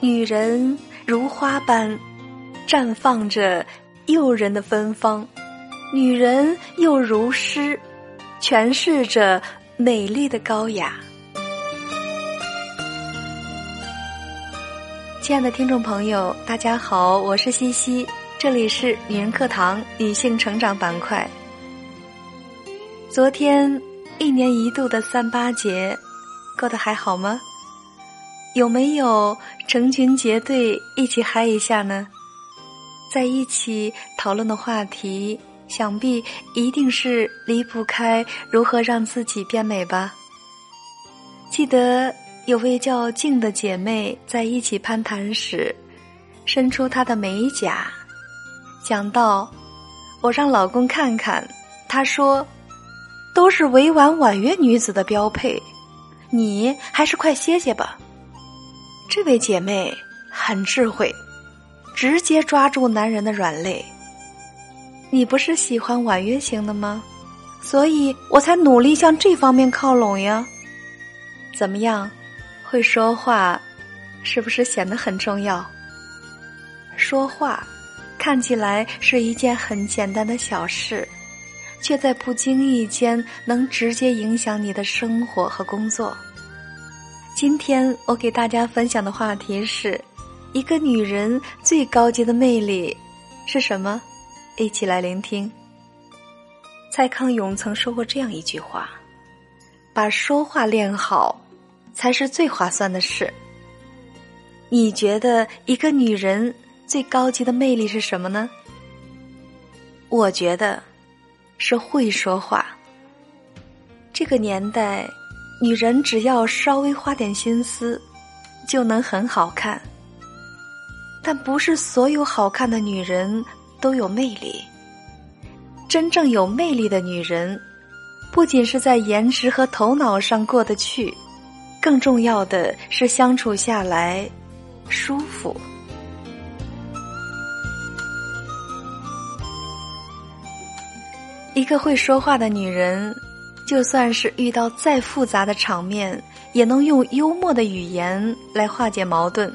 女人如花般绽放着诱人的芬芳，女人又如诗，诠释着美丽的高雅。亲爱的听众朋友，大家好，我是西西，这里是女人课堂女性成长板块。昨天一年一度的三八节，过得还好吗？有没有成群结队一起嗨一下呢？在一起讨论的话题，想必一定是离不开如何让自己变美吧。记得有位叫静的姐妹在一起攀谈时，伸出她的美甲，讲到：“我让老公看看，他说，都是委婉婉约女子的标配，你还是快歇歇吧。”这位姐妹很智慧，直接抓住男人的软肋。你不是喜欢婉约型的吗？所以我才努力向这方面靠拢呀。怎么样，会说话，是不是显得很重要？说话看起来是一件很简单的小事，却在不经意间能直接影响你的生活和工作。今天我给大家分享的话题是：一个女人最高级的魅力是什么？一起来聆听。蔡康永曾说过这样一句话：“把说话练好，才是最划算的事。”你觉得一个女人最高级的魅力是什么呢？我觉得是会说话。这个年代。女人只要稍微花点心思，就能很好看。但不是所有好看的女人都有魅力。真正有魅力的女人，不仅是在颜值和头脑上过得去，更重要的是相处下来舒服。一个会说话的女人。就算是遇到再复杂的场面，也能用幽默的语言来化解矛盾，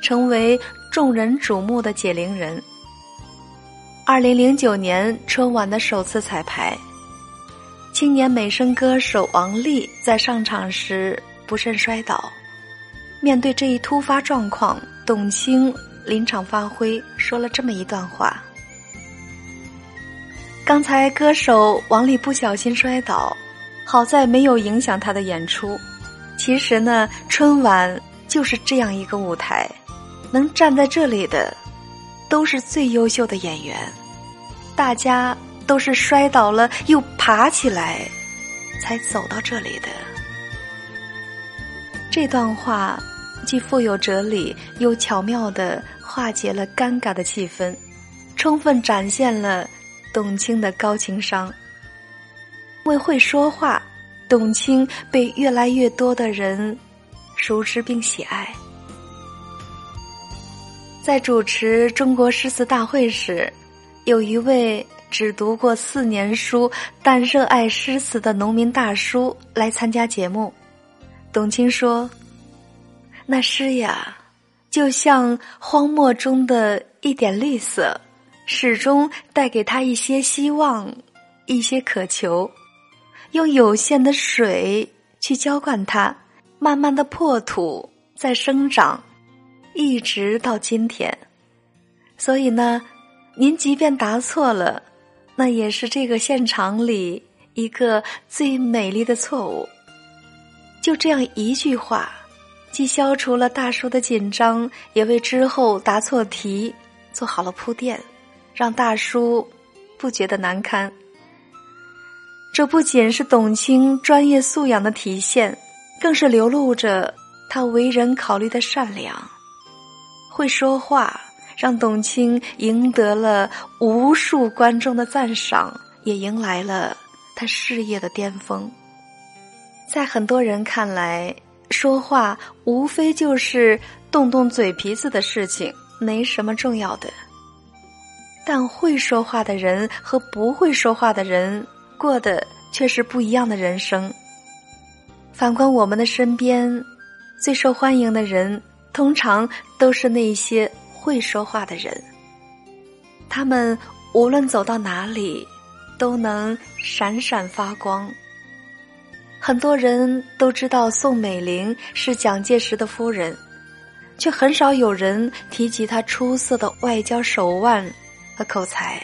成为众人瞩目的解铃人。二零零九年春晚的首次彩排，青年美声歌手王丽在上场时不慎摔倒，面对这一突发状况，董卿临场发挥，说了这么一段话：“刚才歌手王丽不小心摔倒。”好在没有影响他的演出。其实呢，春晚就是这样一个舞台，能站在这里的，都是最优秀的演员。大家都是摔倒了又爬起来，才走到这里的。这段话既富有哲理，又巧妙的化解了尴尬的气氛，充分展现了董卿的高情商。为会说话，董卿被越来越多的人熟知并喜爱。在主持中国诗词大会时，有一位只读过四年书但热爱诗词的农民大叔来参加节目。董卿说：“那诗呀，就像荒漠中的一点绿色，始终带给他一些希望，一些渴求。”用有限的水去浇灌它，慢慢的破土再生长，一直到今天。所以呢，您即便答错了，那也是这个现场里一个最美丽的错误。就这样一句话，既消除了大叔的紧张，也为之后答错题做好了铺垫，让大叔不觉得难堪。这不仅是董卿专业素养的体现，更是流露着他为人考虑的善良。会说话，让董卿赢得了无数观众的赞赏，也迎来了他事业的巅峰。在很多人看来，说话无非就是动动嘴皮子的事情，没什么重要的。但会说话的人和不会说话的人。过的却是不一样的人生。反观我们的身边，最受欢迎的人通常都是那些会说话的人。他们无论走到哪里，都能闪闪发光。很多人都知道宋美龄是蒋介石的夫人，却很少有人提及她出色的外交手腕和口才。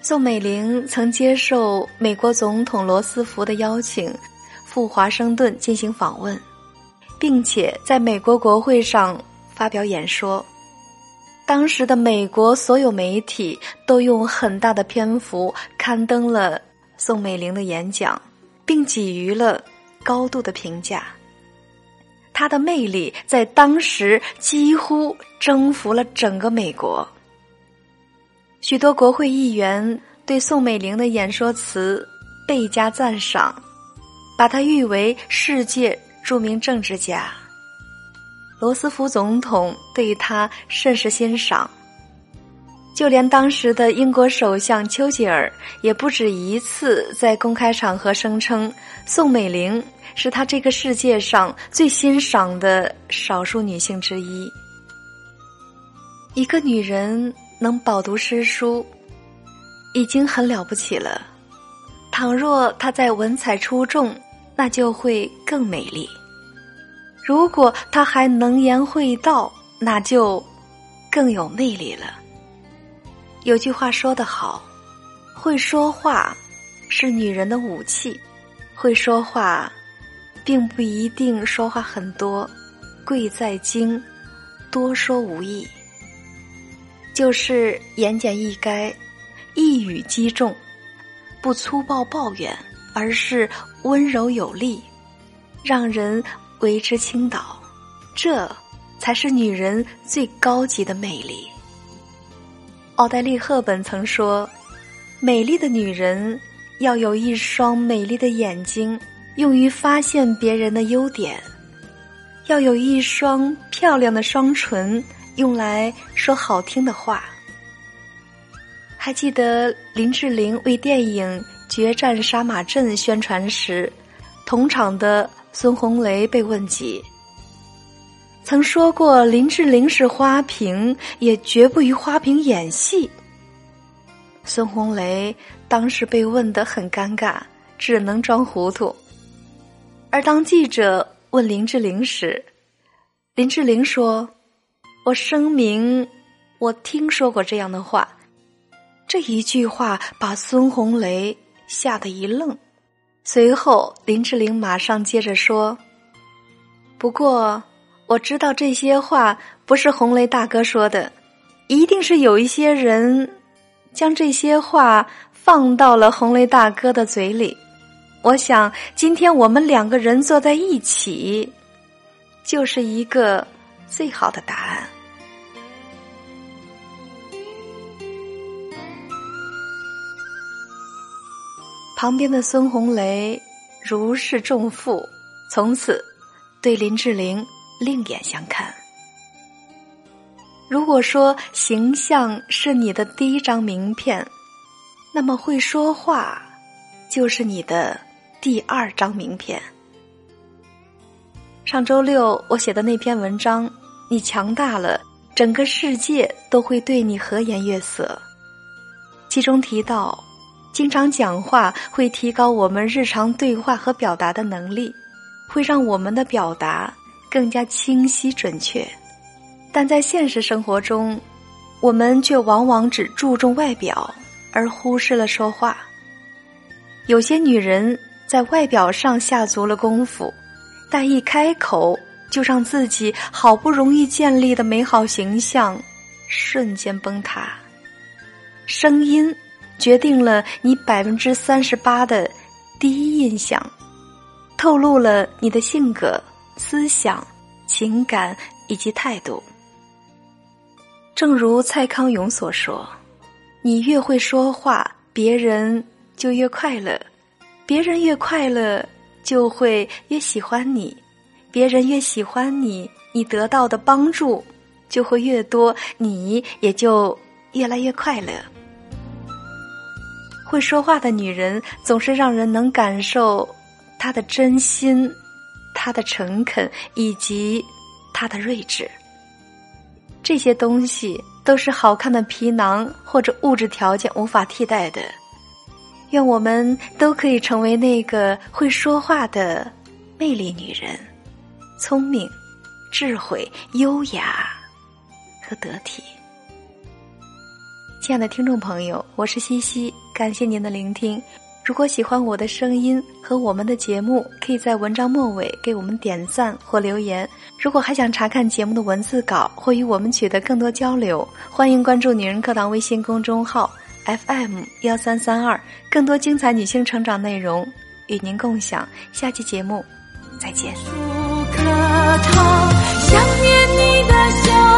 宋美龄曾接受美国总统罗斯福的邀请，赴华盛顿进行访问，并且在美国国会上发表演说。当时的美国所有媒体都用很大的篇幅刊登了宋美龄的演讲。并给予了高度的评价。她的魅力在当时几乎征服了整个美国。许多国会议员对宋美龄的演说词倍加赞赏，把她誉为世界著名政治家。罗斯福总统对她甚是欣赏。就连当时的英国首相丘吉尔也不止一次在公开场合声称，宋美龄是他这个世界上最欣赏的少数女性之一。一个女人能饱读诗书，已经很了不起了。倘若她在文采出众，那就会更美丽。如果她还能言会道，那就更有魅力了。有句话说得好，会说话是女人的武器。会说话，并不一定说话很多，贵在精，多说无益。就是言简意赅，一语击中，不粗暴抱怨，而是温柔有力，让人为之倾倒。这才是女人最高级的魅力。奥黛丽·赫本曾说：“美丽的女人要有一双美丽的眼睛，用于发现别人的优点；要有一双漂亮的双唇，用来说好听的话。”还记得林志玲为电影《决战杀马镇》宣传时，同场的孙红雷被问及。曾说过林志玲是花瓶，也绝不与花瓶演戏。孙红雷当时被问得很尴尬，只能装糊涂。而当记者问林志玲时，林志玲说：“我声明，我听说过这样的话。”这一句话把孙红雷吓得一愣。随后，林志玲马上接着说：“不过。”我知道这些话不是红雷大哥说的，一定是有一些人将这些话放到了红雷大哥的嘴里。我想，今天我们两个人坐在一起，就是一个最好的答案。旁边的孙红雷如释重负，从此对林志玲。另眼相看。如果说形象是你的第一张名片，那么会说话就是你的第二张名片。上周六我写的那篇文章，你强大了，整个世界都会对你和颜悦色。其中提到，经常讲话会提高我们日常对话和表达的能力，会让我们的表达。更加清晰准确，但在现实生活中，我们却往往只注重外表，而忽视了说话。有些女人在外表上下足了功夫，但一开口就让自己好不容易建立的美好形象瞬间崩塌。声音决定了你百分之三十八的第一印象，透露了你的性格。思想、情感以及态度，正如蔡康永所说：“你越会说话，别人就越快乐；别人越快乐，就会越喜欢你；别人越喜欢你，你得到的帮助就会越多，你也就越来越快乐。”会说话的女人，总是让人能感受她的真心。她的诚恳以及她的睿智。这些东西都是好看的皮囊或者物质条件无法替代的。愿我们都可以成为那个会说话的魅力女人，聪明、智慧、优雅和得体。亲爱的听众朋友，我是西西，感谢您的聆听。如果喜欢我的声音和我们的节目，可以在文章末尾给我们点赞或留言。如果还想查看节目的文字稿或与我们取得更多交流，欢迎关注“女人课堂”微信公众号。FM 幺三三二，更多精彩女性成长内容与您共享。下期节目再见。想念你的笑。